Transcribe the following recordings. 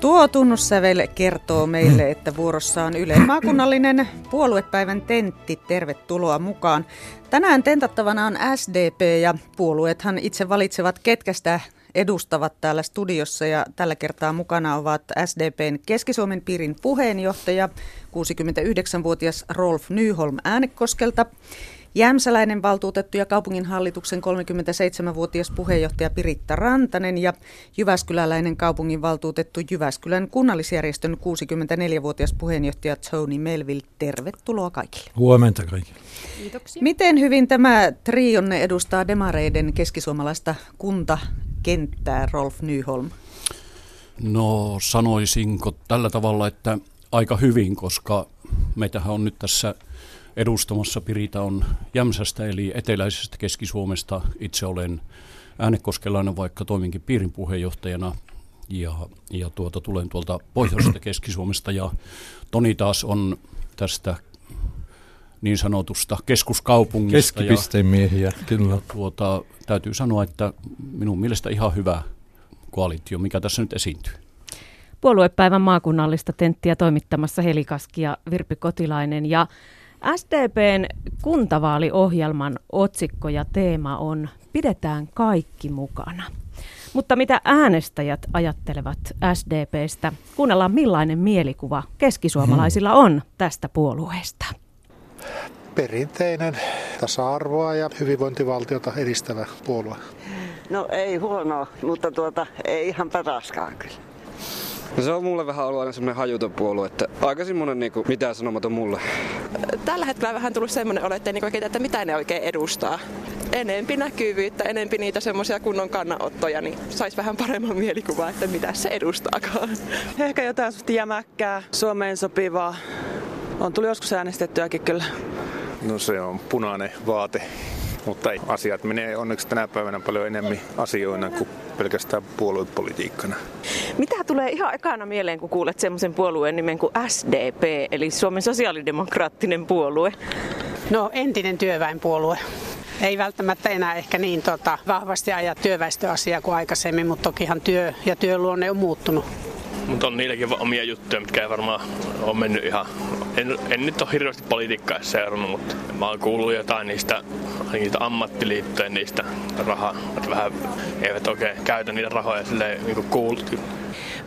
Tuo tunnussävel kertoo meille, että vuorossa on Ylen maakunnallinen puoluepäivän tentti. Tervetuloa mukaan. Tänään tentattavana on SDP ja puolueethan itse valitsevat, ketkä sitä edustavat täällä studiossa ja tällä kertaa mukana ovat SDPn Keski-Suomen piirin puheenjohtaja 69-vuotias Rolf Nyholm Äänekoskelta, Jämsäläinen valtuutettu ja kaupunginhallituksen 37-vuotias puheenjohtaja Piritta Rantanen ja Jyväskyläläinen kaupunginvaltuutettu Jyväskylän kunnallisjärjestön 64-vuotias puheenjohtaja Tony Melville. Tervetuloa kaikille. Huomenta kaikille. Kiitoksia. Miten hyvin tämä trionne edustaa demareiden keskisuomalaista kuntakenttää, Rolf Nyholm? No sanoisinko tällä tavalla, että aika hyvin, koska meitähän on nyt tässä – edustamassa Pirita on Jämsästä eli eteläisestä Keski-Suomesta. Itse olen äänekoskelainen, vaikka toiminkin piirin puheenjohtajana ja, ja tuota, tulen tuolta pohjoisesta Keski-Suomesta ja Toni taas on tästä niin sanotusta keskuskaupungista. Keskipisteen miehiä, kyllä. Ja tuota, täytyy sanoa, että minun mielestä ihan hyvä koalitio, mikä tässä nyt esiintyy. Puoluepäivän maakunnallista tenttiä toimittamassa Helikaski ja Virpi Kotilainen ja SDPn kuntavaaliohjelman otsikko ja teema on Pidetään kaikki mukana. Mutta mitä äänestäjät ajattelevat SDPstä? Kuunnellaan millainen mielikuva keskisuomalaisilla on tästä puolueesta. Perinteinen tasa-arvoa ja hyvinvointivaltiota edistävä puolue. No ei huonoa, mutta tuota, ei ihan paraskaan kyllä. No se on mulle vähän ollut aina semmoinen hajuton puolue, että aika semmoinen niinku, mitään sanomaton mulle. Tällä hetkellä vähän tullut semmoinen olo, että, niinku, että mitä ne oikein edustaa. Enempi näkyvyyttä, enempi niitä semmoisia kunnon kannanottoja, niin saisi vähän paremman mielikuvaa, että mitä se edustaakaan. Ehkä jotain jämäkkää, Suomeen sopivaa. On tullut joskus äänestettyäkin kyllä. No se on punainen vaate mutta ei, asiat menee onneksi tänä päivänä paljon enemmän asioina kuin pelkästään puoluepolitiikkana. Mitä tulee ihan ekana mieleen, kun kuulet semmoisen puolueen nimen kuin SDP, eli Suomen sosiaalidemokraattinen puolue? No entinen työväenpuolue. Ei välttämättä enää ehkä niin tota, vahvasti aja työväestöasiaa kuin aikaisemmin, mutta tokihan työ ja työluonne on muuttunut. Mutta on niilläkin omia juttuja, mitkä ei varmaan ole mennyt ihan... En, en nyt ole hirveästi politiikkaa seurannut, mutta mä oon kuullut jotain niistä, niistä ammattiliittojen niistä rahaa. Että vähän eivät oikein käytä niitä rahoja silleen niin kuultu.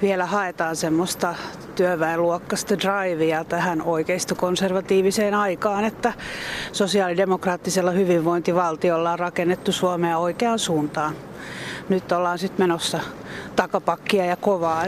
Vielä haetaan semmoista työväenluokkasta drivea tähän oikeistokonservatiiviseen aikaan, että sosiaalidemokraattisella hyvinvointivaltiolla on rakennettu Suomea oikeaan suuntaan nyt ollaan sitten menossa takapakkia ja kovaa.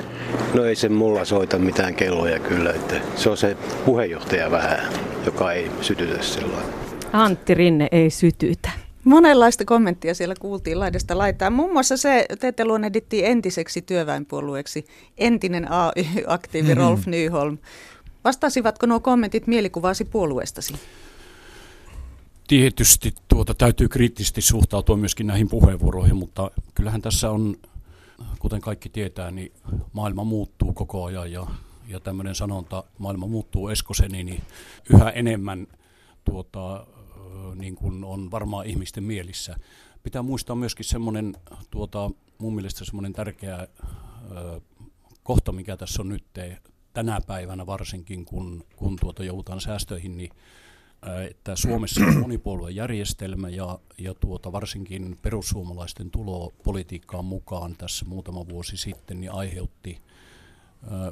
No ei se mulla soita mitään kelloja kyllä, että se on se puheenjohtaja vähän, joka ei sytytä sellainen. Antti Rinne ei sytytä. Monenlaista kommenttia siellä kuultiin laidasta laitaa. Muun muassa se, te, te luonnedittiin entiseksi työväenpuolueeksi, entinen AY-aktiivi mm-hmm. Rolf Nyholm. Vastasivatko nuo kommentit mielikuvaasi puolueestasi? Tietysti tuota, täytyy kriittisesti suhtautua myöskin näihin puheenvuoroihin, mutta kyllähän tässä on, kuten kaikki tietää, niin maailma muuttuu koko ajan ja, ja tämmöinen sanonta, maailma muuttuu eskoseni, niin yhä enemmän tuota, niin kuin on varmaan ihmisten mielissä. Pitää muistaa myöskin semmoinen, tuota, mun mielestä semmoinen tärkeä ö, kohta, mikä tässä on nyt tänä päivänä varsinkin, kun, kun tuota joudutaan säästöihin, niin että Suomessa on monipuoluejärjestelmä ja, ja tuota, varsinkin perussuomalaisten tulo politiikkaan mukaan tässä muutama vuosi sitten niin aiheutti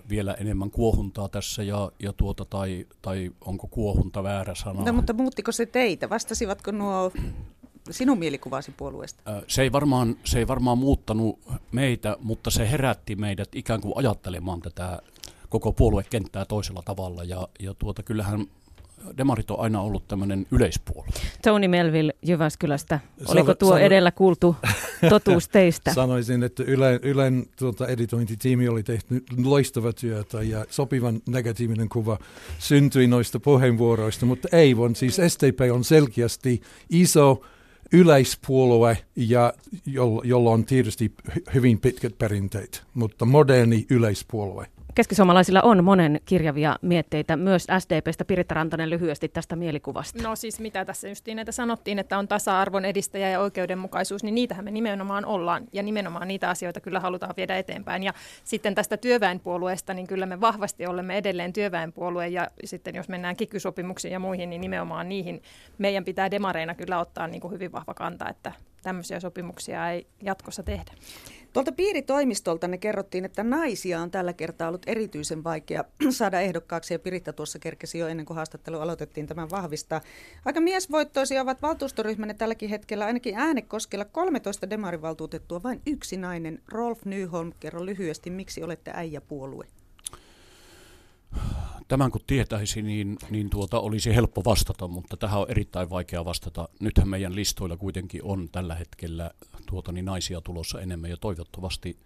vielä enemmän kuohuntaa tässä, ja, ja tuota, tai, tai onko kuohunta väärä sana? No, mutta muuttiko se teitä? Vastasivatko nuo sinun mielikuvasi puolueesta? Se ei, varmaan, se ei varmaan muuttanut meitä, mutta se herätti meidät ikään kuin ajattelemaan tätä koko puoluekenttää toisella tavalla, ja, ja tuota, kyllähän demarit on aina ollut tämmöinen yleispuolue. Tony Melville Jyväskylästä. Oliko tuo sano, edellä kuultu totuus teistä? Sanoisin, että Ylen, Ylen tuota, editointitiimi oli tehnyt loistava työtä ja sopivan negatiivinen kuva syntyi noista puheenvuoroista, mutta ei vaan siis STP on selkeästi iso yleispuolue, ja jolla, jolla on tietysti hyvin pitkät perinteet, mutta moderni yleispuolue. Keskisuomalaisilla on monen kirjavia mietteitä, myös SDPstä. Piritta Rantanen lyhyesti tästä mielikuvasta. No siis mitä tässä justiin näitä sanottiin, että on tasa-arvon edistäjä ja oikeudenmukaisuus, niin niitähän me nimenomaan ollaan. Ja nimenomaan niitä asioita kyllä halutaan viedä eteenpäin. Ja sitten tästä työväenpuolueesta, niin kyllä me vahvasti olemme edelleen työväenpuolue. Ja sitten jos mennään kikysopimuksiin ja muihin, niin nimenomaan niihin meidän pitää demareina kyllä ottaa niin kuin hyvin vahva kanta, että tämmöisiä sopimuksia ei jatkossa tehdä. Tuolta piiritoimistolta ne kerrottiin, että naisia on tällä kertaa ollut erityisen vaikea saada ehdokkaaksi ja Piritta tuossa kerkesi jo ennen kuin haastattelu aloitettiin tämän vahvistaa. Aika miesvoittoisia ovat valtuustoryhmänne tälläkin hetkellä ainakin äänekoskella 13 demarivaltuutettua, vain yksi nainen. Rolf Nyholm, kerro lyhyesti, miksi olette äijäpuolue? Tämän kun tietäisi, niin, niin tuota, olisi helppo vastata, mutta tähän on erittäin vaikea vastata. Nythän meidän listoilla kuitenkin on tällä hetkellä tuota, niin naisia tulossa enemmän ja toivottavasti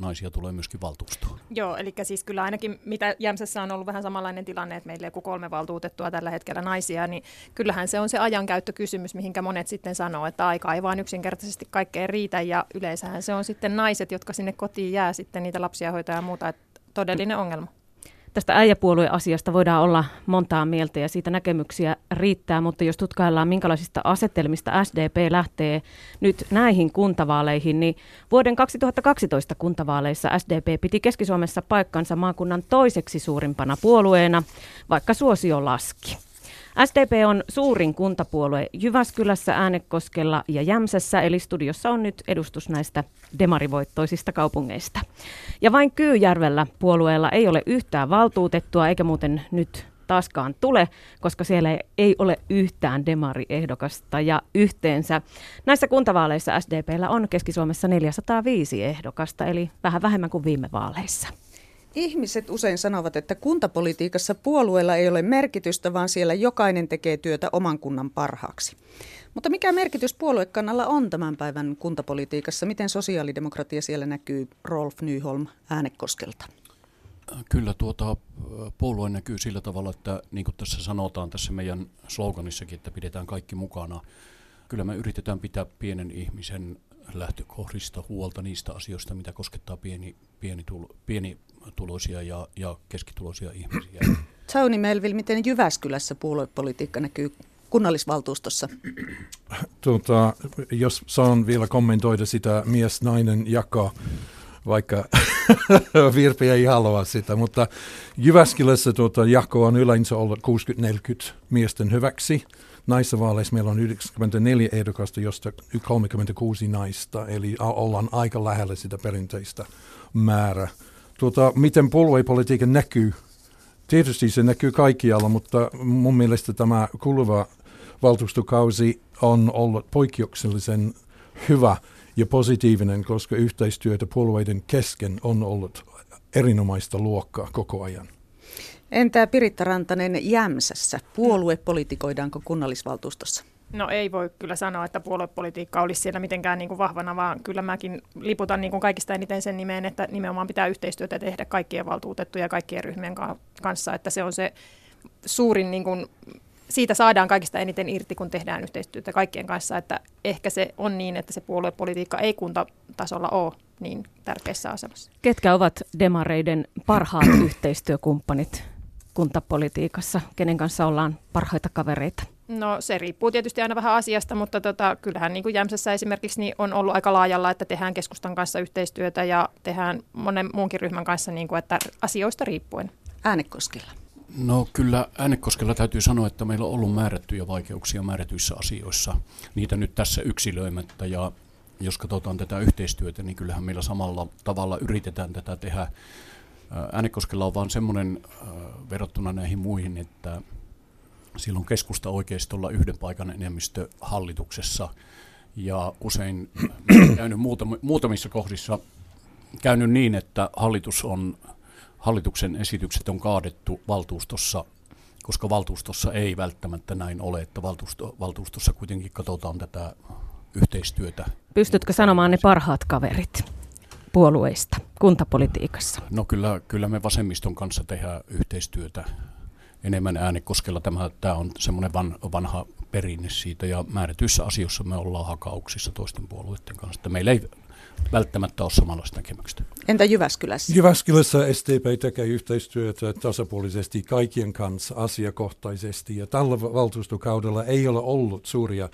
naisia tulee myöskin valtuustoon. Joo, eli siis kyllä ainakin mitä Jämsässä on ollut vähän samanlainen tilanne, että meillä ei kolme valtuutettua tällä hetkellä naisia, niin kyllähän se on se ajankäyttökysymys, mihinkä monet sitten sanoo, että aika ei vaan yksinkertaisesti kaikkeen riitä ja yleensähän se on sitten naiset, jotka sinne kotiin jää sitten niitä lapsia hoitaa ja muuta, että todellinen ongelma. Tästä äijäpuolueasiasta voidaan olla montaa mieltä ja siitä näkemyksiä riittää, mutta jos tutkaillaan minkälaisista asetelmista SDP lähtee nyt näihin kuntavaaleihin, niin vuoden 2012 kuntavaaleissa SDP piti Keski-Suomessa paikkansa maakunnan toiseksi suurimpana puolueena, vaikka suosio laski. SDP on suurin kuntapuolue Jyväskylässä, Äänekoskella ja Jämsässä, eli studiossa on nyt edustus näistä demarivoittoisista kaupungeista. Ja vain Kyyjärvellä puolueella ei ole yhtään valtuutettua, eikä muuten nyt taaskaan tule, koska siellä ei ole yhtään demariehdokasta ja yhteensä. Näissä kuntavaaleissa SDPllä on Keski-Suomessa 405 ehdokasta, eli vähän vähemmän kuin viime vaaleissa. Ihmiset usein sanovat, että kuntapolitiikassa puolueella ei ole merkitystä, vaan siellä jokainen tekee työtä oman kunnan parhaaksi. Mutta mikä merkitys puoluekannalla on tämän päivän kuntapolitiikassa? Miten sosiaalidemokratia siellä näkyy Rolf Nyholm äänekoskelta? Kyllä tuota, puolue näkyy sillä tavalla, että niin kuin tässä sanotaan tässä meidän sloganissakin, että pidetään kaikki mukana. Kyllä me yritetään pitää pienen ihmisen lähtökohdista huolta niistä asioista, mitä koskettaa pieni, pieni, tulo, pieni tulosia ja, ja keskituloisia ihmisiä. Sauni Melville, miten Jyväskylässä puoluepolitiikka näkyy kunnallisvaltuustossa? Tuota, jos saan vielä kommentoida sitä mies-nainen jakaa, vaikka Virpi ei halua sitä, mutta Jyväskylässä tuota, jako on yleensä ollut 60-40 miesten hyväksi. Näissä vaaleissa meillä on 94 ehdokasta, josta 36 naista, eli ollaan aika lähellä sitä perinteistä määrää tuota, miten puoluepolitiikka näkyy. Tietysti se näkyy kaikkialla, mutta mun mielestä tämä kuluva valtuustokausi on ollut poikkeuksellisen hyvä ja positiivinen, koska yhteistyötä puolueiden kesken on ollut erinomaista luokkaa koko ajan. Entä Piritta Rantanen Jämsässä? Puoluepolitikoidaanko kunnallisvaltuustossa? No ei voi kyllä sanoa, että puoluepolitiikka olisi siellä mitenkään niin kuin vahvana, vaan kyllä mäkin liputan niin kuin kaikista eniten sen nimeen, että nimenomaan pitää yhteistyötä tehdä kaikkien valtuutettujen ja kaikkien ryhmien kanssa, että se on se suurin, niin kuin, siitä saadaan kaikista eniten irti, kun tehdään yhteistyötä kaikkien kanssa, että ehkä se on niin, että se puoluepolitiikka ei kuntatasolla ole niin tärkeässä asemassa. Ketkä ovat demareiden parhaat yhteistyökumppanit kuntapolitiikassa? Kenen kanssa ollaan parhaita kavereita? No se riippuu tietysti aina vähän asiasta, mutta tota, kyllähän niin kuin Jämsässä esimerkiksi niin on ollut aika laajalla, että tehdään keskustan kanssa yhteistyötä ja tehdään monen muunkin ryhmän kanssa, niin kuin, että asioista riippuen. Äänekoskella. No kyllä Äänekoskella täytyy sanoa, että meillä on ollut määrättyjä vaikeuksia määrätyissä asioissa. Niitä nyt tässä yksilöimättä ja jos katsotaan tätä yhteistyötä, niin kyllähän meillä samalla tavalla yritetään tätä tehdä. Äänekoskella on vaan semmoinen verrattuna näihin muihin, että silloin keskusta oikeistolla yhden paikan enemmistö hallituksessa ja usein käynyt muutamissa kohdissa käynyt niin, että hallitus on, hallituksen esitykset on kaadettu valtuustossa, koska valtuustossa ei välttämättä näin ole, että valtuusto, valtuustossa kuitenkin katsotaan tätä yhteistyötä. Pystytkö sanomaan ne parhaat kaverit puolueista kuntapolitiikassa? No kyllä, kyllä me vasemmiston kanssa tehdään yhteistyötä enemmän äänekoskella. Tämä, tämä on semmoinen van, vanha perinne siitä ja määrätyissä asioissa me ollaan hakauksissa toisten puolueiden kanssa. Meillä ei välttämättä ole samanlaista näkemystä. Entä Jyväskylässä? Jyväskylässä SDP tekee yhteistyötä tasapuolisesti kaikkien kanssa asiakohtaisesti ja tällä valtuustokaudella ei ole ollut suuria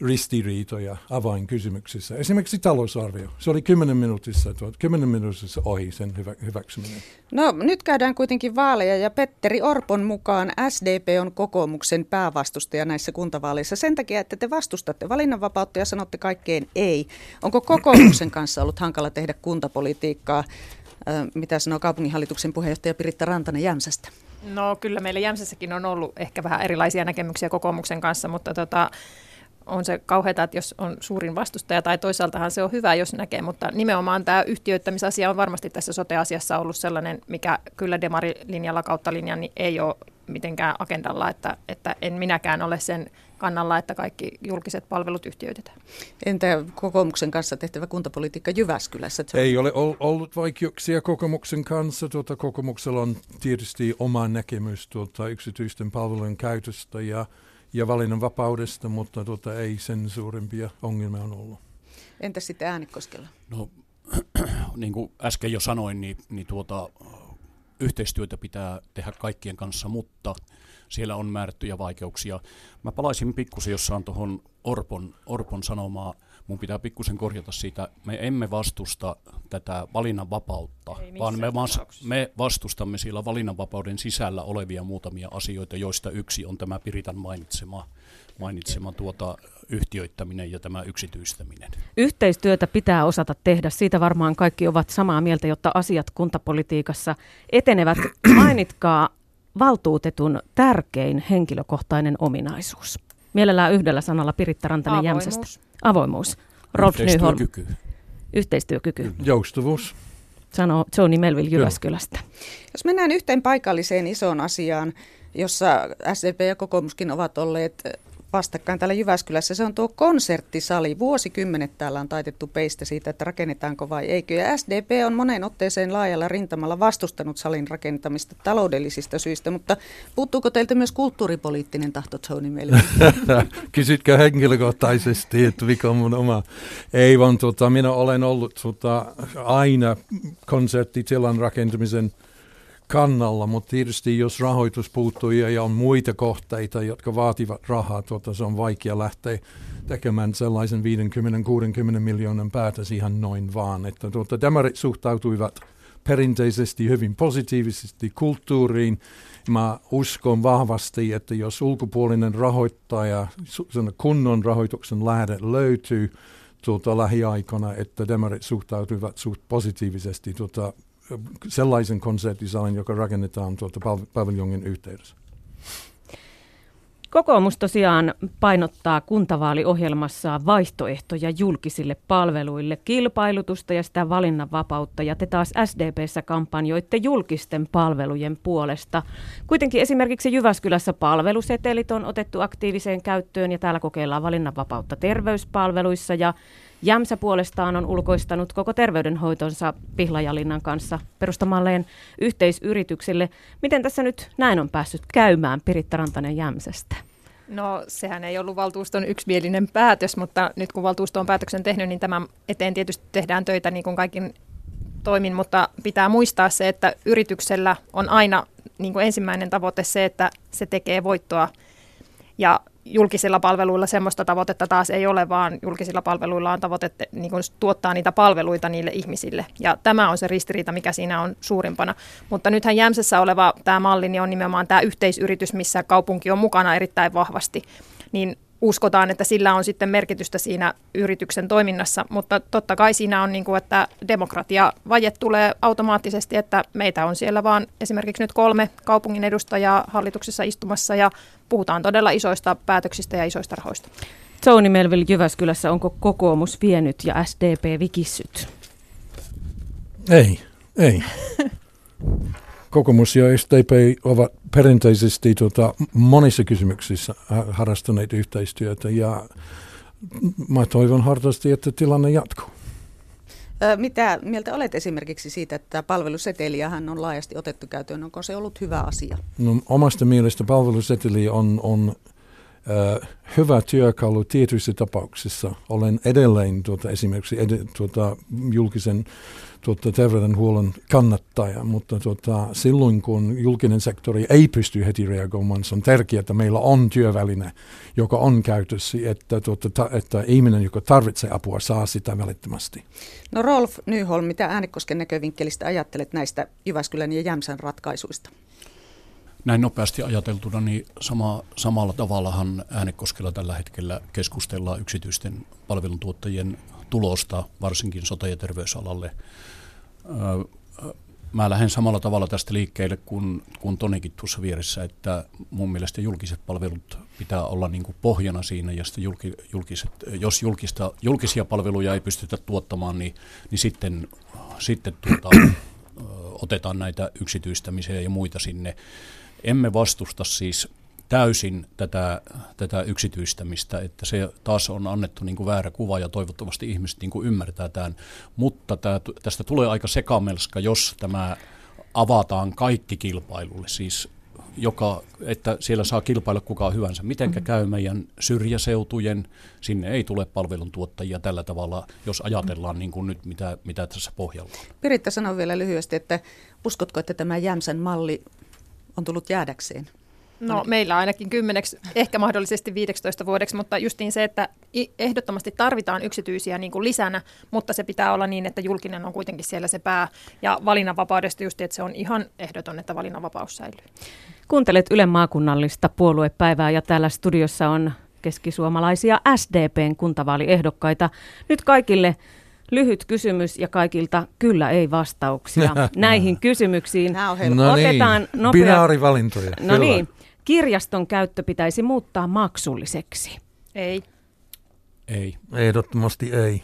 ristiriitoja avainkysymyksissä. Esimerkiksi talousarvio. Se oli 10 minuutissa, 10 minuutissa ohi sen hyvä, hyväksyminen. No nyt käydään kuitenkin vaaleja ja Petteri Orpon mukaan SDP on kokoomuksen päävastustaja näissä kuntavaaleissa sen takia, että te vastustatte valinnanvapautta ja sanotte kaikkeen ei. Onko kokoomuksen kanssa ollut hankala tehdä kuntapolitiikkaa? Mitä sanoo kaupunginhallituksen puheenjohtaja Piritta Rantanen Jämsästä? No kyllä meillä Jämsässäkin on ollut ehkä vähän erilaisia näkemyksiä kokoomuksen kanssa, mutta tota, on se kauheata, että jos on suurin vastustaja, tai toisaaltahan se on hyvä, jos näkee, mutta nimenomaan tämä yhtiöittämisasia on varmasti tässä sote-asiassa ollut sellainen, mikä kyllä demarilinjalla kautta linjan niin ei ole mitenkään agendalla, että, että en minäkään ole sen kannalla, että kaikki julkiset palvelut yhtiöitetään. Entä kokoomuksen kanssa tehtävä kuntapolitiikka Jyväskylässä? Ei ole ollut vaikeuksia kokoomuksen kanssa. Tuota, kokoomuksella on tietysti oma näkemys tuota, yksityisten palvelujen käytöstä ja ja valinnanvapaudesta, mutta tuota, ei sen suurempia ongelmia on ollut. Entä sitten Äänekoskella? No, niin kuin äsken jo sanoin, niin, niin tuota, yhteistyötä pitää tehdä kaikkien kanssa, mutta siellä on määrättyjä vaikeuksia. Mä palaisin pikkusen jossain tuohon Orpon, Orpon sanomaa mun pitää pikkusen korjata siitä, me emme vastusta tätä valinnanvapautta, vaan me, vas, me vastustamme siellä valinnanvapauden sisällä olevia muutamia asioita, joista yksi on tämä Piritan mainitsema, mainitsema tuota, yhtiöittäminen ja tämä yksityistäminen. Yhteistyötä pitää osata tehdä, siitä varmaan kaikki ovat samaa mieltä, jotta asiat kuntapolitiikassa etenevät. Mainitkaa valtuutetun tärkein henkilökohtainen ominaisuus. Mielellään yhdellä sanalla Piritta Rantanen Jämsästä. Avoimuus. Rolf Yhteistyökyky. Yhteistyökyky. Joustavuus. Sanoo Johnny Melville Jyväskylästä. Jos mennään yhteen paikalliseen isoon asiaan, jossa SDP ja kokoomuskin ovat olleet vastakkain täällä Jyväskylässä. Se on tuo konserttisali. Vuosikymmenet täällä on taitettu peistä siitä, että rakennetaanko vai eikö. Ja SDP on moneen otteeseen laajalla rintamalla vastustanut salin rakentamista taloudellisista syistä, mutta puuttuuko teiltä myös kulttuuripoliittinen tahto, Tony Melvin? Kysytkö henkilökohtaisesti, että mikä on mun oma? Ei vaan tota, minä olen ollut tota, aina konserttitilan rakentamisen kannalla, mutta tietysti jos rahoitus puuttuu ja on muita kohteita, jotka vaativat rahaa, tuota, se on vaikea lähteä tekemään sellaisen 50-60 miljoonan päätös ihan noin vaan. Että tuota, demarit suhtautuivat perinteisesti hyvin positiivisesti kulttuuriin. Mä uskon vahvasti, että jos ulkopuolinen rahoittaja, kunnon rahoituksen lähde löytyy tuota, lähiaikana, että demarit suhtautuivat suht positiivisesti tuota, sellaisen konserttisalin, joka rakennetaan tuolta paviljongin yhteydessä. Kokoomus tosiaan painottaa kuntavaaliohjelmassaan vaihtoehtoja julkisille palveluille, kilpailutusta ja sitä valinnanvapautta, ja te taas SDPssä kampanjoitte julkisten palvelujen puolesta. Kuitenkin esimerkiksi Jyväskylässä palvelusetelit on otettu aktiiviseen käyttöön, ja täällä kokeillaan valinnanvapautta terveyspalveluissa, ja Jämsä puolestaan on ulkoistanut koko terveydenhoitonsa Pihlajalinnan kanssa perustamalleen yhteisyrityksille. Miten tässä nyt näin on päässyt käymään Piritta Rantanen Jämsästä? No sehän ei ollut valtuuston yksimielinen päätös, mutta nyt kun valtuusto on päätöksen tehnyt, niin tämän eteen tietysti tehdään töitä niin kuin kaikin toimin, mutta pitää muistaa se, että yrityksellä on aina niin kuin ensimmäinen tavoite se, että se tekee voittoa. Ja julkisilla palveluilla semmoista tavoitetta taas ei ole, vaan julkisilla palveluilla on tavoite niin kuin tuottaa niitä palveluita niille ihmisille. Ja tämä on se ristiriita, mikä siinä on suurimpana. Mutta nythän Jämsessä oleva tämä malli niin on nimenomaan tämä yhteisyritys, missä kaupunki on mukana erittäin vahvasti. Niin uskotaan, että sillä on sitten merkitystä siinä yrityksen toiminnassa, mutta totta kai siinä on, niin kuin, että demokratiavaje tulee automaattisesti, että meitä on siellä vaan esimerkiksi nyt kolme kaupungin edustajaa hallituksessa istumassa ja puhutaan todella isoista päätöksistä ja isoista rahoista. Tony Melville Jyväskylässä, onko kokoomus vienyt ja SDP vikissyt? Ei, ei. kokoomus ja SDP ovat perinteisesti tuota, monissa kysymyksissä harrastaneet yhteistyötä ja mä toivon hartaasti, että tilanne jatkuu. Mitä mieltä olet esimerkiksi siitä, että palveluseteliähän on laajasti otettu käyttöön? Onko se ollut hyvä asia? No, omasta mielestä palveluseteli on, on äh, hyvä työkalu tietyissä tapauksissa. Olen edelleen tuota, esimerkiksi ed, tuota, julkisen tuota, terveydenhuollon kannattaja, mutta tuota, silloin kun julkinen sektori ei pysty heti reagoimaan, se on tärkeää, että meillä on työväline, joka on käytössä, että, tuota, ta, että ihminen, joka tarvitsee apua, saa sitä välittömästi. No Rolf Nyholm, mitä Äänekosken näkövinkkelistä ajattelet näistä Jyväskylän ja Jämsän ratkaisuista? näin nopeasti ajateltuna, niin sama, samalla tavallahan Äänekoskella tällä hetkellä keskustellaan yksityisten palveluntuottajien tulosta, varsinkin sote- ja terveysalalle. Mä lähden samalla tavalla tästä liikkeelle kuin, kuin Tonikin tuossa vieressä, että mun mielestä julkiset palvelut pitää olla niin kuin pohjana siinä, ja julki, julkiset, jos julkista, julkisia palveluja ei pystytä tuottamaan, niin, niin sitten, sitten tuota, otetaan näitä yksityistämisiä ja muita sinne. Emme vastusta siis täysin tätä, tätä yksityistämistä, että se taas on annettu niin kuin väärä kuva ja toivottavasti ihmiset niin kuin ymmärtää tämän. Mutta tämä, tästä tulee aika sekamelska, jos tämä avataan kaikki kilpailulle, siis joka, että siellä saa kilpailla kuka hyvänsä. Mitenkä mm-hmm. käy meidän syrjäseutujen, sinne ei tule palveluntuottajia tällä tavalla, jos ajatellaan niin kuin nyt, mitä, mitä tässä pohjalla on. Piritta sanoi vielä lyhyesti, että uskotko, että tämä Jämsän malli on tullut jäädäkseen? No meillä ainakin kymmeneksi, ehkä mahdollisesti 15 vuodeksi, mutta justiin se, että ehdottomasti tarvitaan yksityisiä niin kuin lisänä, mutta se pitää olla niin, että julkinen on kuitenkin siellä se pää. Ja valinnanvapaudesta just, että se on ihan ehdoton, että valinnanvapaus säilyy. Kuuntelet Ylen maakunnallista puoluepäivää ja täällä studiossa on keskisuomalaisia SDPn kuntavaaliehdokkaita. Nyt kaikille lyhyt kysymys ja kaikilta kyllä ei vastauksia näihin kysymyksiin. No niin, Otetaan nopea... binaarivalintoja. No kyllä. niin, kirjaston käyttö pitäisi muuttaa maksulliseksi. Ei. Ei. Ehdottomasti ei.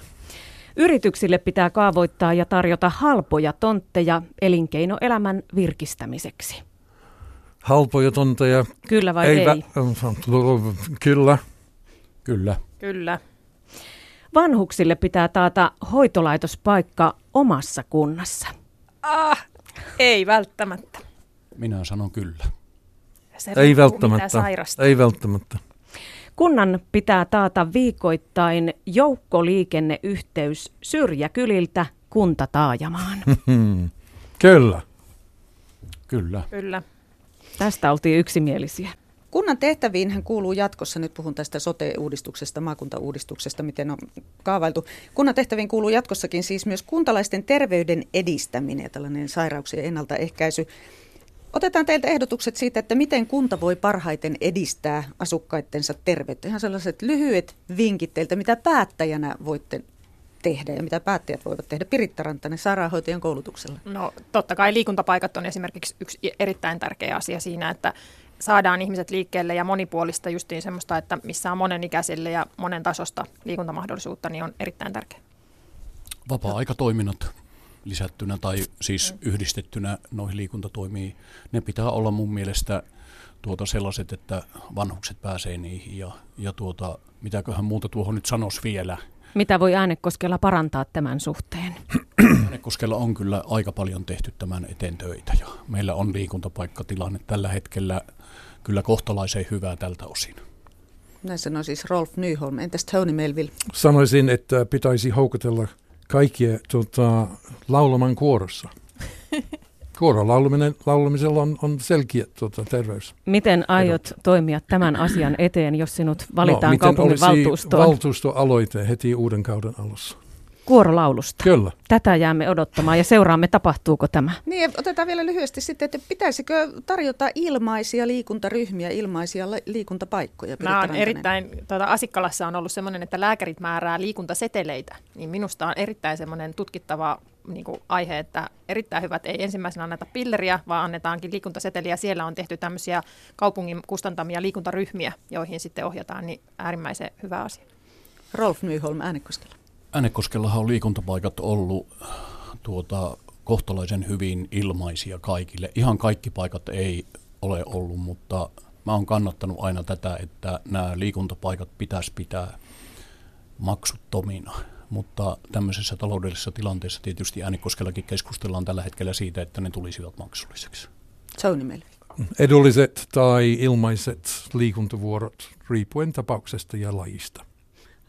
Yrityksille pitää kaavoittaa ja tarjota halpoja tontteja elinkeinoelämän virkistämiseksi. Halpoja tontteja? Kyllä vai ei? ei? Vä- kyllä. Kyllä. Kyllä. Vanhuksille pitää taata hoitolaitospaikka omassa kunnassa. Ah, ei välttämättä. Minä sanon kyllä. Se ei välttämättä. Ei välttämättä. Kunnan pitää taata viikoittain joukkoliikenneyhteys syrjäkyliltä kuntataajamaan. Kyllä. Kyllä. Kyllä. Tästä oltiin yksimielisiä. Kunnan tehtäviin hän kuuluu jatkossa, nyt puhun tästä sote-uudistuksesta, maakuntauudistuksesta, miten on kaavailtu. Kunnan tehtäviin kuuluu jatkossakin siis myös kuntalaisten terveyden edistäminen ja tällainen sairauksien ennaltaehkäisy. Otetaan teiltä ehdotukset siitä, että miten kunta voi parhaiten edistää asukkaittensa terveyttä. Ihan sellaiset lyhyet vinkit teiltä, mitä päättäjänä voitte tehdä ja mitä päättäjät voivat tehdä? Piritta Rantanen sairaanhoitajan koulutuksella. No totta kai liikuntapaikat on esimerkiksi yksi erittäin tärkeä asia siinä, että saadaan ihmiset liikkeelle ja monipuolista justiin semmoista, että missä on monenikäisille ja monen tasosta liikuntamahdollisuutta, niin on erittäin tärkeä. Vapaa-aikatoiminnot lisättynä tai siis yhdistettynä noihin liikuntatoimiin, ne pitää olla mun mielestä tuota sellaiset, että vanhukset pääsee niihin ja, ja tuota, mitäköhän muuta tuohon nyt sanoisi vielä. Mitä voi Äänekoskella parantaa tämän suhteen? Äänekoskella on kyllä aika paljon tehty tämän eteen töitä ja meillä on liikuntapaikkatilanne tällä hetkellä kyllä kohtalaisen hyvää tältä osin. Näin sanoi siis Rolf Nyholm. Entäs Tony Melville? Sanoisin, että pitäisi houkutella kaikkia tuota, laulamaan kuorossa. Kuoron laulaminen, laulamisella on, on selkeä tuota, terveys. Miten aiot Edot. toimia tämän asian eteen, jos sinut valitaan no, kaupungin valtuustoon? valtuustoaloite heti uuden kauden alussa? Kuorolaulusta. Kyllä. Tätä jäämme odottamaan ja seuraamme, tapahtuuko tämä. Niin, otetaan vielä lyhyesti sitten, että pitäisikö tarjota ilmaisia liikuntaryhmiä, ilmaisia liikuntapaikkoja? Mä on erittäin, tuota, Asikkalassa on ollut sellainen, että lääkärit määrää liikuntaseteleitä, niin minusta on erittäin semmoinen tutkittava niin kuin aihe, että erittäin hyvät ei ensimmäisenä anneta pilleriä, vaan annetaankin liikuntaseteliä. Siellä on tehty tämmöisiä kaupungin kustantamia liikuntaryhmiä, joihin sitten ohjataan, niin äärimmäisen hyvä asia. Rolf Nyholm Äänekoskella. Äänekoskellahan on liikuntapaikat ollut tuota, kohtalaisen hyvin ilmaisia kaikille. Ihan kaikki paikat ei ole ollut, mutta mä oon kannattanut aina tätä, että nämä liikuntapaikat pitäisi pitää maksuttomina. mutta tämmöisessä taloudellisessa tilanteessa tietysti Äänekoskellakin keskustellaan tällä hetkellä siitä, että ne tulisivat maksulliseksi. Tony Melvi. Edulliset tai ilmaiset liikuntavuorot riippuen tapauksesta ja lajista.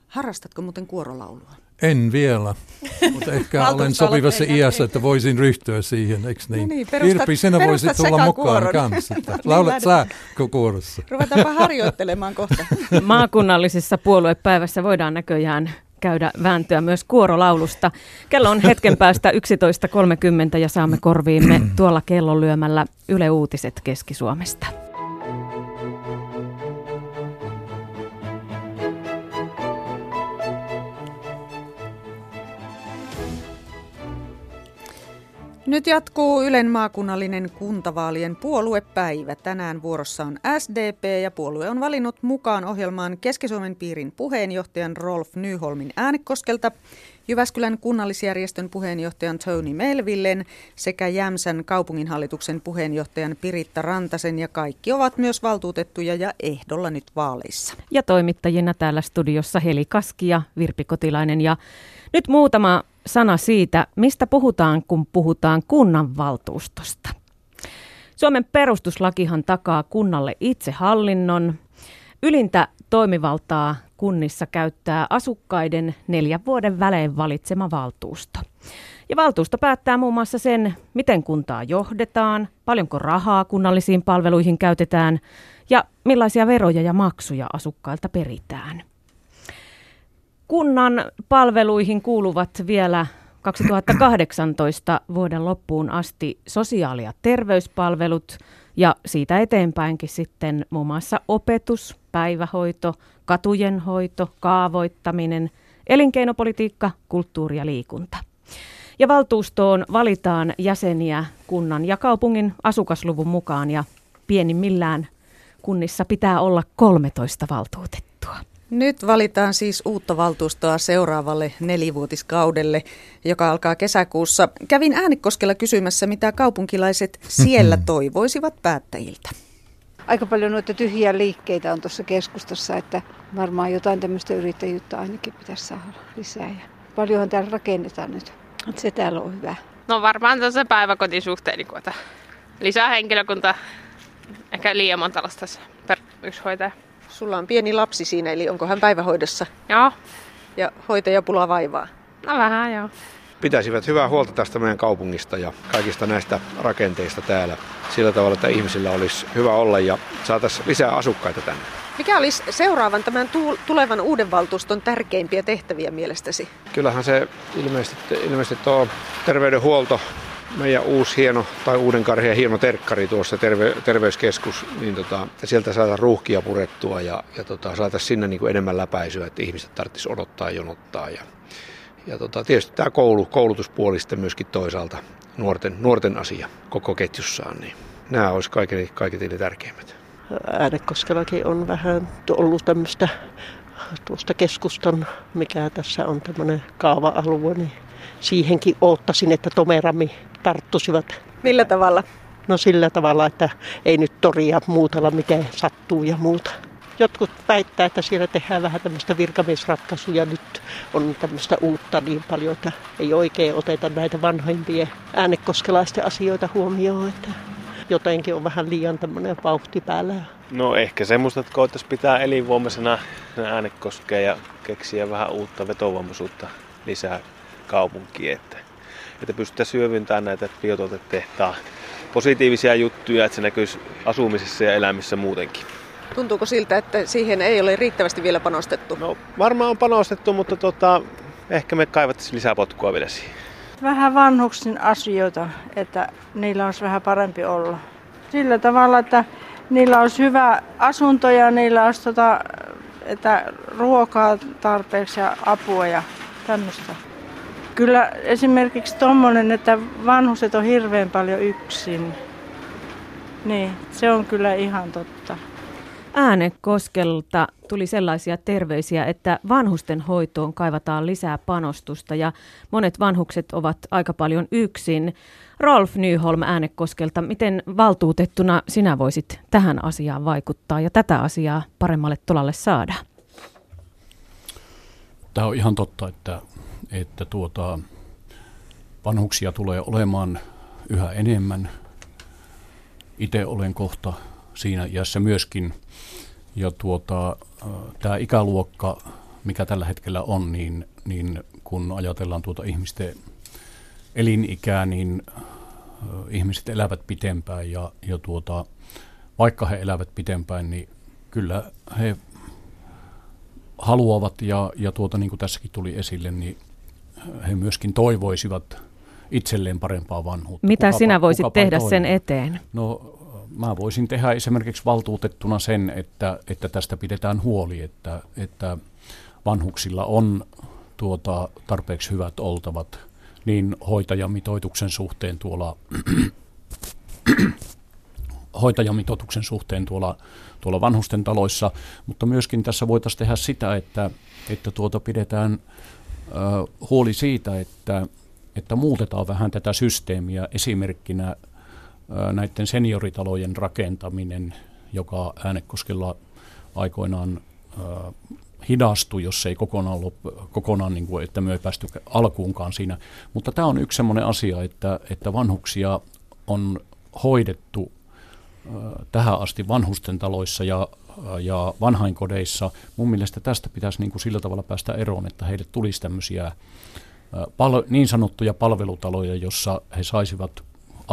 Harrastatko muuten kuorolaulua? En vielä, mutta ehkä olen sopivassa iässä, että voisin ryhtyä siihen, eikö niin? No niin perustat, Irpi, sinä voisit tulla mukaan kanssa. no niin, Laulat sä kuorossa? Ruvetaanpa harjoittelemaan kohta. Maakunnallisessa puoluepäivässä voidaan näköjään käydä vääntöä myös kuorolaulusta. Kello on hetken päästä 11.30 ja saamme korviimme tuolla kellon lyömällä Yle Uutiset Keski-Suomesta. Nyt jatkuu Ylen maakunnallinen kuntavaalien puoluepäivä. Tänään vuorossa on SDP ja puolue on valinnut mukaan ohjelmaan Keski-Suomen piirin puheenjohtajan Rolf Nyholmin äänekoskelta, Jyväskylän kunnallisjärjestön puheenjohtajan Tony Melvillen sekä Jämsän kaupunginhallituksen puheenjohtajan Piritta Rantasen ja kaikki ovat myös valtuutettuja ja ehdolla nyt vaaleissa. Ja toimittajina täällä studiossa Heli Kaski ja Virpi Kotilainen ja nyt muutama sana siitä, mistä puhutaan, kun puhutaan kunnanvaltuustosta. Suomen perustuslakihan takaa kunnalle itsehallinnon. Ylintä toimivaltaa kunnissa käyttää asukkaiden neljän vuoden välein valitsema valtuusto. Ja valtuusto päättää muun muassa sen, miten kuntaa johdetaan, paljonko rahaa kunnallisiin palveluihin käytetään ja millaisia veroja ja maksuja asukkailta peritään. Kunnan palveluihin kuuluvat vielä 2018 vuoden loppuun asti sosiaali- ja terveyspalvelut ja siitä eteenpäinkin sitten muun muassa opetus, päivähoito, katujen hoito, kaavoittaminen, elinkeinopolitiikka, kulttuuri ja liikunta. Ja valtuustoon valitaan jäseniä kunnan ja kaupungin asukasluvun mukaan ja pienimmillään kunnissa pitää olla 13 valtuutettua. Nyt valitaan siis uutta valtuustoa seuraavalle nelivuotiskaudelle, joka alkaa kesäkuussa. Kävin Äänekoskella kysymässä, mitä kaupunkilaiset siellä toivoisivat päättäjiltä. Aika paljon noita tyhjiä liikkeitä on tuossa keskustassa, että varmaan jotain tämmöistä yrittäjyyttä ainakin pitäisi saada lisää. Ja paljonhan täällä rakennetaan nyt. Että se täällä on hyvä. No varmaan tuossa päiväkotisuhteen, niin lisää henkilökunta, ehkä liian monta lasta per yksi hoitaja. Sulla on pieni lapsi siinä, eli onko hän päivähoidossa? Joo. Ja hoitajapula vaivaa? No vähän joo. Pitäisivät hyvää huolta tästä meidän kaupungista ja kaikista näistä rakenteista täällä sillä tavalla, että ihmisillä olisi hyvä olla ja saataisiin lisää asukkaita tänne. Mikä olisi seuraavan tämän tulevan uuden valtuuston tärkeimpiä tehtäviä mielestäsi? Kyllähän se ilmeisesti, ilmeisesti tuo terveydenhuolto meidän uusi hieno, tai uuden karheen hieno terkkari tuossa terve, terveyskeskus, niin tota, sieltä saadaan ruuhkia purettua ja, ja tota, saataisiin sinne niin kuin enemmän läpäisyä, että ihmiset tarvitsisi odottaa ja jonottaa. Ja, ja tota, tietysti tämä koulu, koulutuspuoli sitten myöskin toisaalta nuorten, nuorten asia koko ketjussaan, niin nämä olisi kaiken, kaiken tärkeimmät. Äänekoskellakin on vähän ollut tämmöistä tuosta keskustan, mikä tässä on tämmöinen kaava-alue, niin siihenkin oottasin, että tomerami tarttuisivat. Millä tavalla? No sillä tavalla, että ei nyt toria muutella, mikä sattuu ja muuta. Jotkut väittää, että siellä tehdään vähän tämmöistä virkamiesratkaisuja. Nyt on tämmöistä uutta niin paljon, että ei oikein oteta näitä vanhempien äänekoskelaisten asioita huomioon. Että jotenkin on vähän liian tämmöinen vauhti päällä. No ehkä semmoista, että koettaisiin pitää elinvoimaisena äänekoskea ja keksiä vähän uutta vetovoimaisuutta lisää kaupunkiin, että, että pystyttäisiin hyödyntämään näitä biotuotetehtaan positiivisia juttuja, että se näkyisi asumisessa ja elämissä muutenkin. Tuntuuko siltä, että siihen ei ole riittävästi vielä panostettu? No varmaan on panostettu, mutta tota, ehkä me kaivattaisiin lisää potkua vielä siihen. Vähän vanhuksin asioita, että niillä olisi vähän parempi olla. Sillä tavalla, että niillä olisi hyvä asunto ja niillä olisi tota, että ruokaa tarpeeksi ja apua ja tämmöistä. Kyllä esimerkiksi tuommoinen, että vanhuset on hirveän paljon yksin. Niin, se on kyllä ihan totta. Äänekoskelta tuli sellaisia terveisiä, että vanhusten hoitoon kaivataan lisää panostusta ja monet vanhukset ovat aika paljon yksin. Rolf Nyholm Äänekoskelta, miten valtuutettuna sinä voisit tähän asiaan vaikuttaa ja tätä asiaa paremmalle tolalle saada? Tämä on ihan totta, että että tuota, vanhuksia tulee olemaan yhä enemmän. Itse olen kohta siinä iässä myöskin. Ja tuota, tämä ikäluokka, mikä tällä hetkellä on, niin, niin kun ajatellaan tuota ihmisten elinikää, niin ihmiset elävät pitempään ja, ja tuota, vaikka he elävät pitempään, niin kyllä he haluavat ja, ja tuota, niin kuin tässäkin tuli esille, niin he myöskin toivoisivat itselleen parempaa vanhuutta. Mitä kukapa, sinä voisit tehdä toinen. sen eteen? No mä voisin tehdä esimerkiksi valtuutettuna sen, että, että tästä pidetään huoli, että, että vanhuksilla on tuota, tarpeeksi hyvät oltavat niin hoitajamitoituksen suhteen tuolla hoitajamitoituksen suhteen tuolla, tuolla vanhusten taloissa, mutta myöskin tässä voitaisiin tehdä sitä, että, että tuota pidetään huoli siitä, että, että muutetaan vähän tätä systeemiä esimerkkinä näiden senioritalojen rakentaminen, joka Äänekoskella aikoinaan hidastui, jos ei kokonaan, loppu, kokonaan niin kuin, että me ei päästy alkuunkaan siinä. Mutta tämä on yksi sellainen asia, että, että vanhuksia on hoidettu tähän asti vanhusten taloissa ja, ja vanhainkodeissa. Mun mielestä tästä pitäisi niin kuin sillä tavalla päästä eroon, että heille tulisi tämmöisiä niin sanottuja palvelutaloja, jossa he saisivat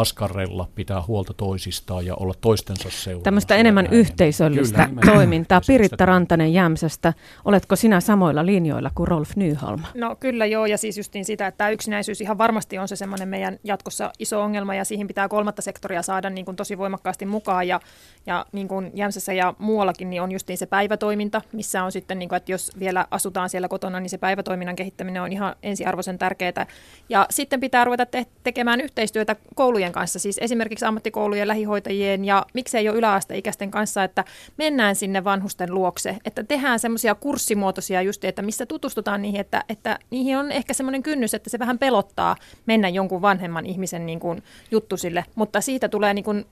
askarrella, pitää huolta toisistaan ja olla toistensa seurassa. Tämmöistä enemmän näin. yhteisöllistä Kyllä, toimintaa. Piritta Rantanen Jämsästä, oletko sinä samoilla linjoilla kuin Rolf Nyholm? No kyllä joo, ja siis justiin sitä, että tämä yksinäisyys ihan varmasti on se semmoinen meidän jatkossa iso ongelma, ja siihen pitää kolmatta sektoria saada niin kuin tosi voimakkaasti mukaan, ja, ja niin kuin Jämsässä ja muuallakin niin on justiin se päivätoiminta, missä on sitten, niin kuin, että jos vielä asutaan siellä kotona, niin se päivätoiminnan kehittäminen on ihan ensiarvoisen tärkeää. Ja sitten pitää ruveta te- tekemään yhteistyötä koulujen koulujen kanssa, siis esimerkiksi ammattikoulujen, lähihoitajien ja miksei jo yläasteikäisten kanssa, että mennään sinne vanhusten luokse, että tehdään semmoisia kurssimuotoisia just, että missä tutustutaan niihin, että, että niihin on ehkä semmoinen kynnys, että se vähän pelottaa mennä jonkun vanhemman ihmisen niin kuin juttusille, mutta siitä tulee niin kuin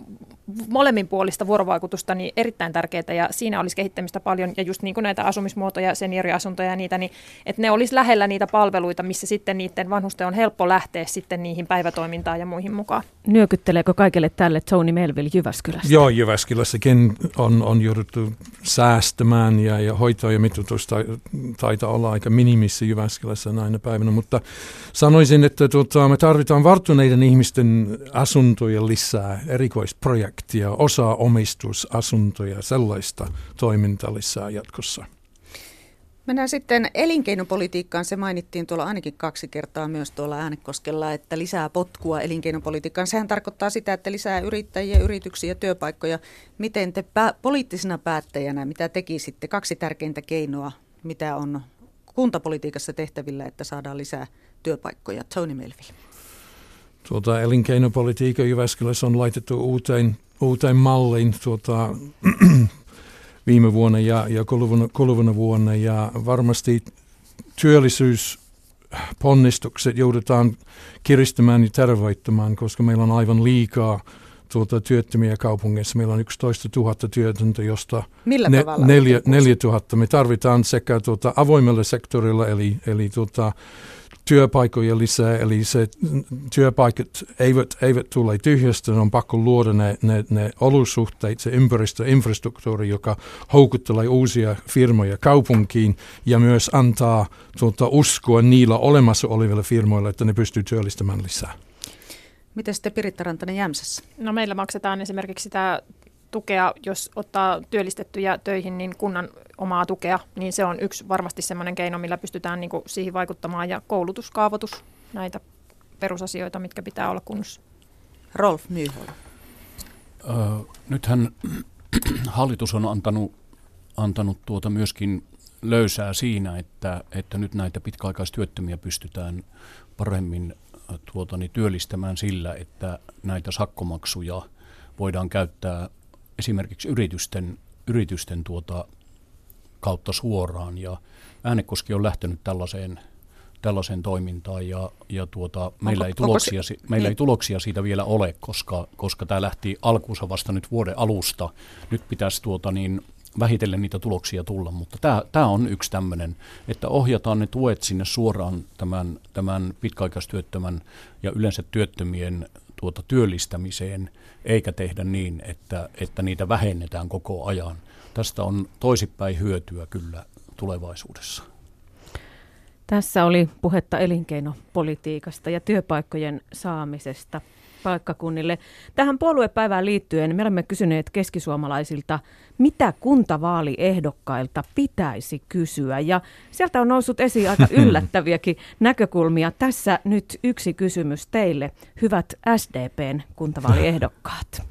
molemminpuolista vuorovaikutusta niin erittäin tärkeää ja siinä olisi kehittämistä paljon ja just niin kuin näitä asumismuotoja, senioriasuntoja ja niitä, niin että ne olisi lähellä niitä palveluita, missä sitten niiden vanhusten on helppo lähteä sitten niihin päivätoimintaan ja muihin mukaan. Nyökytteleekö kaikille tälle Tony Melville Jyväskylässä? Joo, Jyväskylässäkin on, on jouduttu säästämään ja, ja hoitajamitoitus taitaa olla aika minimissä Jyväskylässä näinä päivänä, mutta sanoisin, että tuota, me tarvitaan varttuneiden ihmisten asuntoja lisää, erikoisprojektia, osa omistusasuntoja, sellaista toimintaa lisää jatkossa. Mennään sitten elinkeinopolitiikkaan. Se mainittiin tuolla ainakin kaksi kertaa myös tuolla Äänekoskella, että lisää potkua elinkeinopolitiikkaan. Sehän tarkoittaa sitä, että lisää yrittäjiä, yrityksiä, työpaikkoja. Miten te pä- poliittisena päättäjänä, mitä tekisitte? Kaksi tärkeintä keinoa, mitä on kuntapolitiikassa tehtävillä, että saadaan lisää työpaikkoja. Tony Melville. Tuota, elinkeinopolitiikka Jyväskylässä on laitettu uuteen, uuteen malliin. Tuota, viime vuonna ja, ja kuluvana, kuluvana vuonna ja varmasti työllisyysponnistukset joudutaan kiristämään ja terveyttämään, koska meillä on aivan liikaa tuota, työttömiä kaupungeissa. Meillä on 11 000 työtöntä, josta Millä ne, neljä, 4 000. Me tarvitaan sekä tuota, avoimella sektorilla, eli, eli tuota, työpaikkoja lisää, eli se työpaikat eivät, eivät tule tyhjästä, on pakko luoda ne, ne, ne olosuhteet, se ympäristö, infrastruktuuri, joka houkuttelee uusia firmoja kaupunkiin ja myös antaa tuota, uskoa niillä olemassa olevilla firmoilla, että ne pystyy työllistämään lisää. Miten sitten Piritta Rantanen Jämsässä? No meillä maksetaan esimerkiksi sitä tukea, jos ottaa työllistettyjä töihin, niin kunnan omaa tukea, niin se on yksi varmasti sellainen keino, millä pystytään niin kuin siihen vaikuttamaan. Ja koulutus, kaavoitus, näitä perusasioita, mitkä pitää olla kunnossa. Rolf Nyholm. Öö, nythän hallitus on antanut, antanut tuota myöskin löysää siinä, että, että nyt näitä pitkäaikaistyöttömiä pystytään paremmin tuota, niin työllistämään sillä, että näitä sakkomaksuja voidaan käyttää esimerkiksi yritysten, yritysten tuota, kautta suoraan. Ja Äänekoski on lähtenyt tällaiseen, tällaiseen toimintaan ja, ja tuota, meillä, onko, ei tuloksia, se, meillä niin. ei tuloksia siitä vielä ole, koska, koska tämä lähti alkuunsa vasta nyt vuoden alusta. Nyt pitäisi tuota, niin, vähitellen niitä tuloksia tulla, mutta tämä, tämä on yksi tämmöinen, että ohjataan ne tuet sinne suoraan tämän, tämän pitkäaikaistyöttömän ja yleensä työttömien tuota työllistämiseen, eikä tehdä niin, että, että niitä vähennetään koko ajan. Tästä on toisipäin hyötyä kyllä tulevaisuudessa. Tässä oli puhetta elinkeinopolitiikasta ja työpaikkojen saamisesta paikkakunnille. Tähän puoluepäivään liittyen me olemme kysyneet keskisuomalaisilta, mitä kuntavaaliehdokkailta pitäisi kysyä. Ja sieltä on noussut esiin aika yllättäviäkin näkökulmia. Tässä nyt yksi kysymys teille, hyvät SDPn kuntavaaliehdokkaat.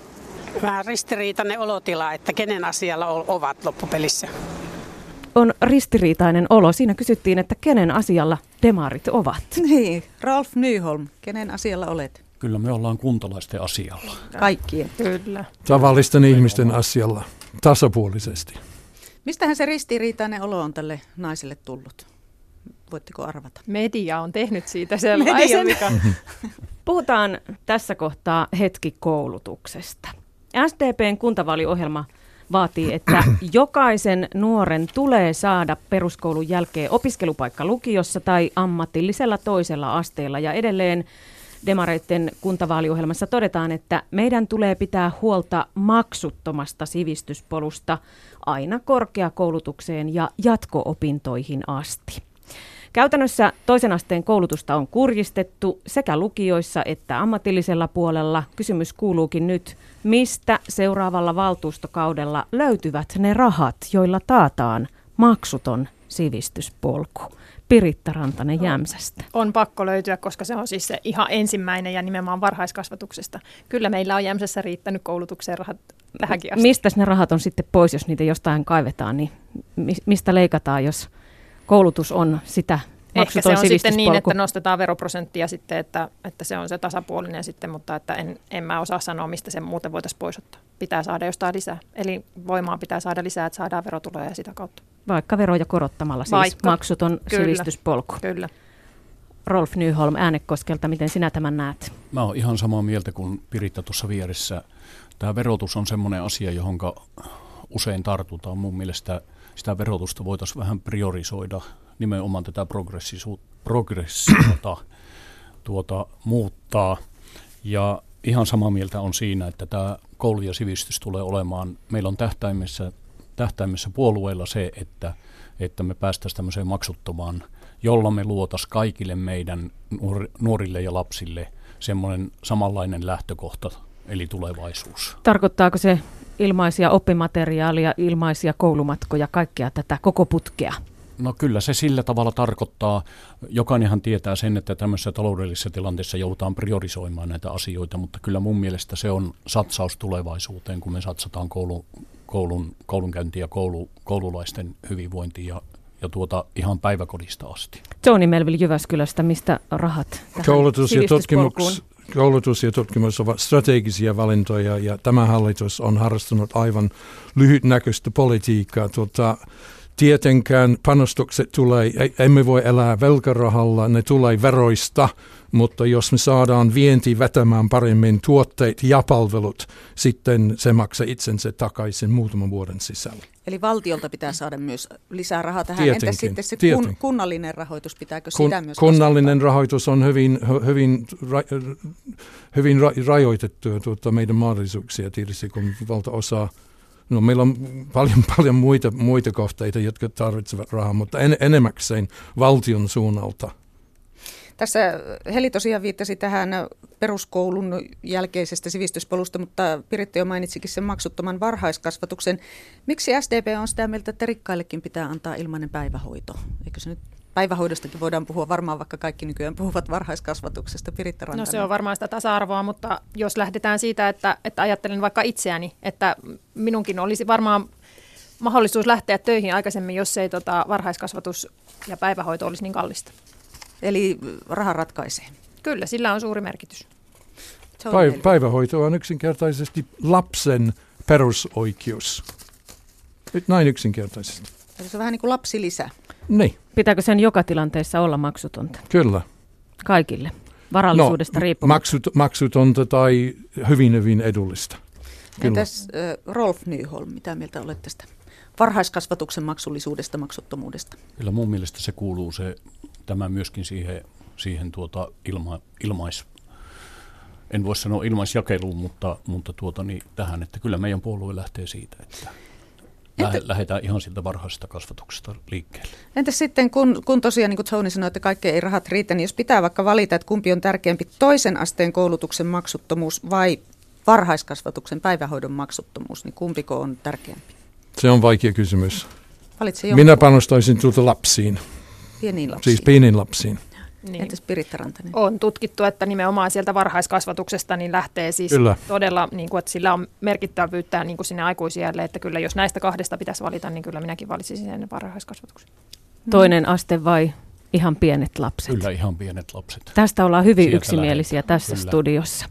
Vähän ristiriitainen olotila, että kenen asialla ovat loppupelissä on ristiriitainen olo. Siinä kysyttiin, että kenen asialla demarit ovat. Niin, Ralf Nyholm, kenen asialla olet? Kyllä me ollaan kuntalaisten asialla. Kaikkien. Kyllä. Tavallisten ihmisten asialla, tasapuolisesti. Mistähän se ristiriitainen olo on tälle naiselle tullut? Voitteko arvata? Media on tehnyt siitä sellaisen. Media, Puhutaan tässä kohtaa hetki koulutuksesta. SDPn kuntavaaliohjelma vaatii, että jokaisen nuoren tulee saada peruskoulun jälkeen opiskelupaikka lukiossa tai ammatillisella toisella asteella. Ja edelleen Demareiden kuntavaaliohjelmassa todetaan, että meidän tulee pitää huolta maksuttomasta sivistyspolusta aina korkeakoulutukseen ja jatko-opintoihin asti. Käytännössä toisen asteen koulutusta on kurjistettu sekä lukioissa että ammatillisella puolella. Kysymys kuuluukin nyt, mistä seuraavalla valtuustokaudella löytyvät ne rahat, joilla taataan maksuton sivistyspolku? Piritta Rantanen Jämsästä. On pakko löytyä, koska se on siis se ihan ensimmäinen ja nimenomaan varhaiskasvatuksesta. Kyllä meillä on Jämsässä riittänyt koulutukseen rahat tähänkin asti. Mistä ne rahat on sitten pois, jos niitä jostain kaivetaan, niin mistä leikataan, jos koulutus on sitä Ehkä se on sitten niin, että nostetaan veroprosenttia sitten, että, että se on se tasapuolinen sitten, mutta että en, en mä osaa sanoa, mistä se muuten voitaisiin poisottaa. Pitää saada jostain lisää. Eli voimaa pitää saada lisää, että saadaan verotuloja sitä kautta. Vaikka veroja korottamalla, siis Vaikka. maksuton Kyllä. sivistyspolku. Kyllä. Rolf Nyholm Äänekoskelta, miten sinä tämän näet? Mä oon ihan samaa mieltä kuin Piritta tuossa vieressä. Tämä verotus on semmoinen asia, johon usein tartutaan. Mun mielestä sitä verotusta voitaisiin vähän priorisoida nimenomaan tätä progressiota tuota, muuttaa. Ja ihan samaa mieltä on siinä, että tämä koulu ja sivistys tulee olemaan, meillä on tähtäimessä, tähtäimessä puolueilla se, että, että me päästäisiin tämmöiseen maksuttomaan, jolla me luotaisiin kaikille meidän nuorille ja lapsille semmoinen samanlainen lähtökohta, eli tulevaisuus. Tarkoittaako se ilmaisia oppimateriaalia, ilmaisia koulumatkoja, kaikkea tätä koko putkea? No kyllä se sillä tavalla tarkoittaa, jokainenhan tietää sen, että tämmöisessä taloudellisessa tilanteessa joudutaan priorisoimaan näitä asioita, mutta kyllä mun mielestä se on satsaus tulevaisuuteen, kun me satsataan koulu, koulun, koulunkäyntiin ja koulu, koululaisten hyvinvointiin ja, ja tuota ihan päiväkodista asti. Tony Melville Jyväskylästä, mistä rahat Koulutus ja tutkimus, koulutus ja tutkimus ovat strategisia valintoja ja tämä hallitus on harrastanut aivan lyhytnäköistä politiikkaa. Tuota, Tietenkään panostukset tulee, emme voi elää velkarahalla, ne tulee veroista, mutta jos me saadaan vienti vetämään paremmin tuotteet ja palvelut, sitten se maksaa itsensä takaisin muutaman vuoden sisällä. Eli valtiolta pitää saada myös lisää rahaa tähän. Tietenkin, Entä sitten se kun, kunnallinen rahoitus, pitääkö Kun, sitä myös Kunnallinen kasvattaa? rahoitus on hyvin, hyvin, ra, hyvin ra, rajoitettu tuota, meidän mahdollisuuksia tietysti, kun valtaosa No, meillä on paljon, paljon muita, muita kohteita, jotka tarvitsevat rahaa, mutta en, enemmäkseen valtion suunnalta. Tässä Heli tosiaan viittasi tähän peruskoulun jälkeisestä sivistyspolusta, mutta Piritta jo mainitsikin sen maksuttoman varhaiskasvatuksen. Miksi SDP on sitä mieltä, että rikkaillekin pitää antaa ilmainen päivähoito? Eikö se nyt päivähoidostakin voidaan puhua, varmaan vaikka kaikki nykyään puhuvat varhaiskasvatuksesta. Piritta Rantanen. No se on varmaan sitä tasa-arvoa, mutta jos lähdetään siitä, että, että ajattelen vaikka itseäni, että minunkin olisi varmaan mahdollisuus lähteä töihin aikaisemmin, jos ei tota, varhaiskasvatus ja päivähoito olisi niin kallista. Eli raha ratkaisee. Kyllä, sillä on suuri merkitys. Päiv- päivähoito on yksinkertaisesti lapsen perusoikeus. Nyt näin yksinkertaisesti. Eli se on vähän niin kuin lapsilisä. Niin. Pitääkö sen joka tilanteessa olla maksutonta? Kyllä. Kaikille? Varallisuudesta no, riippumatta? Maksut, maksutonta tai hyvin hyvin edullista. Kyllä. Entäs äh, Rolf Nyholm, mitä mieltä olet tästä varhaiskasvatuksen maksullisuudesta, maksuttomuudesta? Kyllä mun mielestä se kuuluu se, tämä myöskin siihen, siihen tuota ilma, ilmais, en voi sanoa ilmaisjakeluun, mutta, mutta tuota, niin tähän, että kyllä meidän puolue lähtee siitä, että Entä, lähdetään ihan siltä varhaisesta kasvatuksesta liikkeelle. Entäs sitten, kun, kun tosiaan, niin kuin Tony sanoi, että kaikkeen ei rahat riitä, niin jos pitää vaikka valita, että kumpi on tärkeämpi, toisen asteen koulutuksen maksuttomuus vai varhaiskasvatuksen päivähoidon maksuttomuus, niin kumpiko on tärkeämpi? Se on vaikea kysymys. Minä panostaisin tuota lapsiin. Pieniin lapsiin. Siis pieniin lapsiin. Niin. Entäs Piritta Rantanen? On tutkittu, että nimenomaan sieltä varhaiskasvatuksesta niin lähtee siis kyllä. todella, niin kuin, että sillä on merkittävyyttä niin kuin sinne aikuisiälle, että kyllä jos näistä kahdesta pitäisi valita, niin kyllä minäkin valitsisin sen varhaiskasvatuksen. Toinen aste vai ihan pienet lapset? Kyllä ihan pienet lapset. Tästä ollaan hyvin Sieltä yksimielisiä lähdetään. tässä kyllä. studiossa.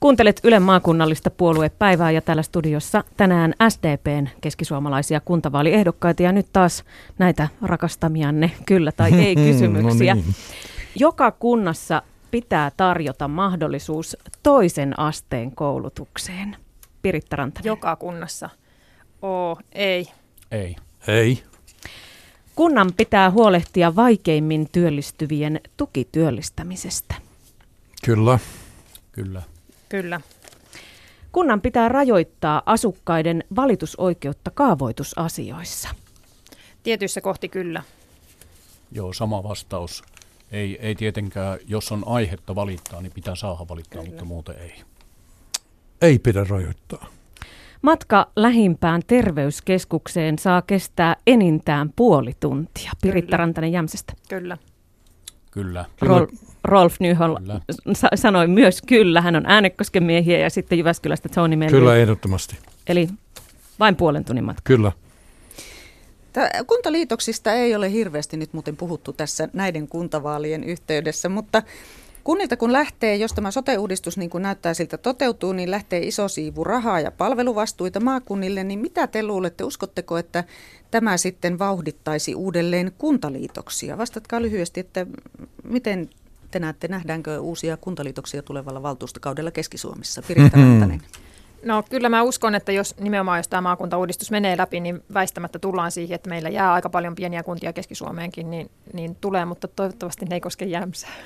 Kuuntelet Ylen maakunnallista puoluepäivää ja täällä studiossa tänään SDPn keskisuomalaisia kuntavaaliehdokkaita ja nyt taas näitä rakastamianne kyllä tai ei kysymyksiä. no niin. Joka kunnassa pitää tarjota mahdollisuus toisen asteen koulutukseen. Piritta Rantanen. Joka kunnassa. Oo, ei. Ei. Ei. Kunnan pitää huolehtia vaikeimmin työllistyvien tukityöllistämisestä. Kyllä. Kyllä. Kyllä. Kunnan pitää rajoittaa asukkaiden valitusoikeutta kaavoitusasioissa. Tietyissä kohti kyllä. Joo, sama vastaus. Ei, ei tietenkään, jos on aihetta valittaa, niin pitää saada valittaa, kyllä. mutta muuten ei. Ei pidä rajoittaa. Matka lähimpään terveyskeskukseen saa kestää enintään puoli tuntia. Piritta Kyllä. Rantanen Jämsästä. Kyllä. Kyllä. Rol- Rolf Nyhol sa- sanoi myös kyllä. Hän on Äänekosken miehiä ja sitten Jyväskylästä Tony. Kyllä, ehdottomasti. Eli vain puolen tunnin matka. Kyllä. Kuntaliitoksista ei ole hirveästi nyt muuten puhuttu tässä näiden kuntavaalien yhteydessä, mutta Kunnilta kun lähtee, jos tämä sote-uudistus niin kuin näyttää siltä toteutuu, niin lähtee iso siivu rahaa ja palveluvastuita maakunnille, niin mitä te luulette, uskotteko, että tämä sitten vauhdittaisi uudelleen kuntaliitoksia? Vastatkaa lyhyesti, että miten te näette, nähdäänkö uusia kuntaliitoksia tulevalla valtuustokaudella Keski-Suomessa? Piritta Rantanen. No kyllä mä uskon, että jos nimenomaan jos tämä maakuntauudistus menee läpi, niin väistämättä tullaan siihen, että meillä jää aika paljon pieniä kuntia Keski-Suomeenkin, niin, niin tulee, mutta toivottavasti ne ei koske Jämsää.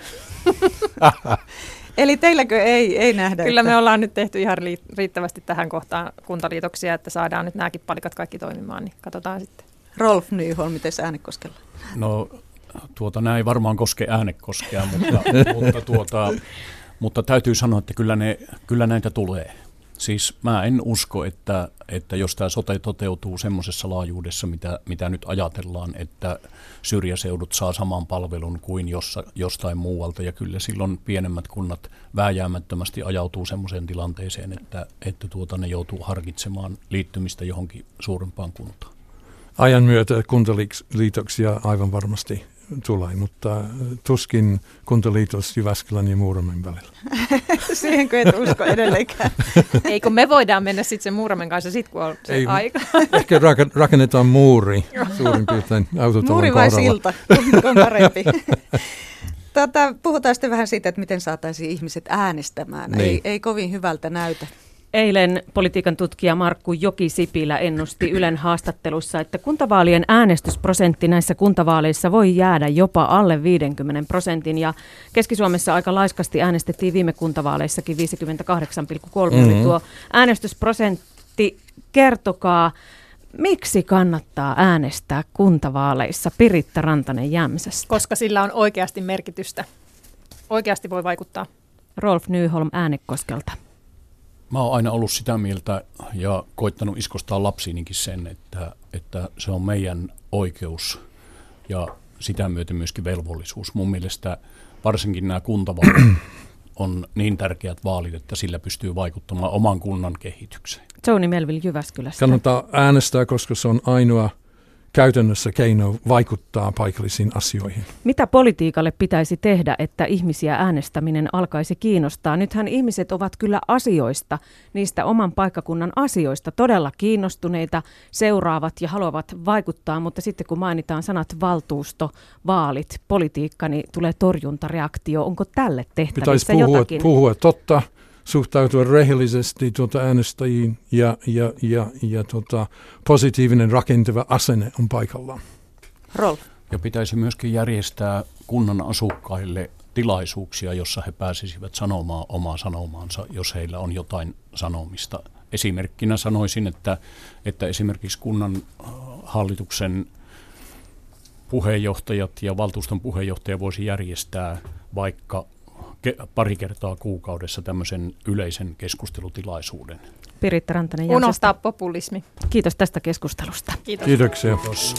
Eli teilläkö ei, ei nähdä? Kyllä että... me ollaan nyt tehty ihan riittävästi tähän kohtaan kuntaliitoksia, että saadaan nyt nämäkin palikat kaikki toimimaan, niin katsotaan sitten. Rolf Nyholm, miten äänekoskella? No tuota, nämä ei varmaan koske äänekoskea, mutta, mutta, tuota, mutta täytyy sanoa, että kyllä, ne, kyllä näitä tulee. Siis mä en usko, että, että jos tämä sote toteutuu semmoisessa laajuudessa, mitä, mitä nyt ajatellaan, että syrjäseudut saa saman palvelun kuin jossa, jostain muualta. Ja kyllä silloin pienemmät kunnat vääjäämättömästi ajautuu semmoiseen tilanteeseen, että, että tuota, ne joutuu harkitsemaan liittymistä johonkin suurempaan kuntaan. Ajan myötä kuntaliitoksia aivan varmasti tulee, mutta äh, tuskin kuntaliitos Jyväskylän ja Muuramen välillä. Siihenkö et usko edelleenkään? Ei kun me voidaan mennä sitten sen Muuramen kanssa sit kun on se Ei, aika. Ehkä rakennetaan muuri suurin piirtein autotalon Muuri vai silta, on parempi. Tätä, puhutaan sitten vähän siitä, että miten saataisiin ihmiset äänestämään. Niin. Ei, ei kovin hyvältä näytä. Eilen politiikan tutkija Markku Joki-Sipilä ennusti Ylen haastattelussa, että kuntavaalien äänestysprosentti näissä kuntavaaleissa voi jäädä jopa alle 50 prosentin. Ja Keski-Suomessa aika laiskasti äänestettiin viime kuntavaaleissakin 58,3 mm-hmm. tuo äänestysprosentti. Kertokaa, miksi kannattaa äänestää kuntavaaleissa Piritta Rantanen Jämsästä? Koska sillä on oikeasti merkitystä. Oikeasti voi vaikuttaa. Rolf Nyholm Äänekoskelta. Mä oon aina ollut sitä mieltä ja koittanut iskostaa lapsiinikin sen, että, että se on meidän oikeus ja sitä myöten myöskin velvollisuus. Mun mielestä varsinkin nämä kuntavaalit on niin tärkeät vaalit, että sillä pystyy vaikuttamaan oman kunnan kehitykseen. Tony Melville Jyväskylästä. Kannattaa äänestää, koska se on ainoa käytännössä keino vaikuttaa paikallisiin asioihin. Mitä politiikalle pitäisi tehdä, että ihmisiä äänestäminen alkaisi kiinnostaa? Nythän ihmiset ovat kyllä asioista, niistä oman paikkakunnan asioista todella kiinnostuneita, seuraavat ja haluavat vaikuttaa, mutta sitten kun mainitaan sanat valtuusto, vaalit, politiikka, niin tulee torjuntareaktio. Onko tälle tehtävissä Pitäisi puhua, jotakin? puhua totta, suhtautua rehellisesti tuota äänestäjiin ja, ja, ja, ja tuota, positiivinen rakentava asenne on paikallaan. Roll. Ja pitäisi myöskin järjestää kunnan asukkaille tilaisuuksia, jossa he pääsisivät sanomaan omaa sanomaansa, jos heillä on jotain sanomista. Esimerkkinä sanoisin, että, että esimerkiksi kunnan äh, hallituksen puheenjohtajat ja valtuuston puheenjohtaja voisi järjestää vaikka pari kertaa kuukaudessa tämmöisen yleisen keskustelutilaisuuden. Piritta Rantanen Unohtaa populismi. Kiitos tästä keskustelusta. Kiitos. Kiitoksia. Kiitos.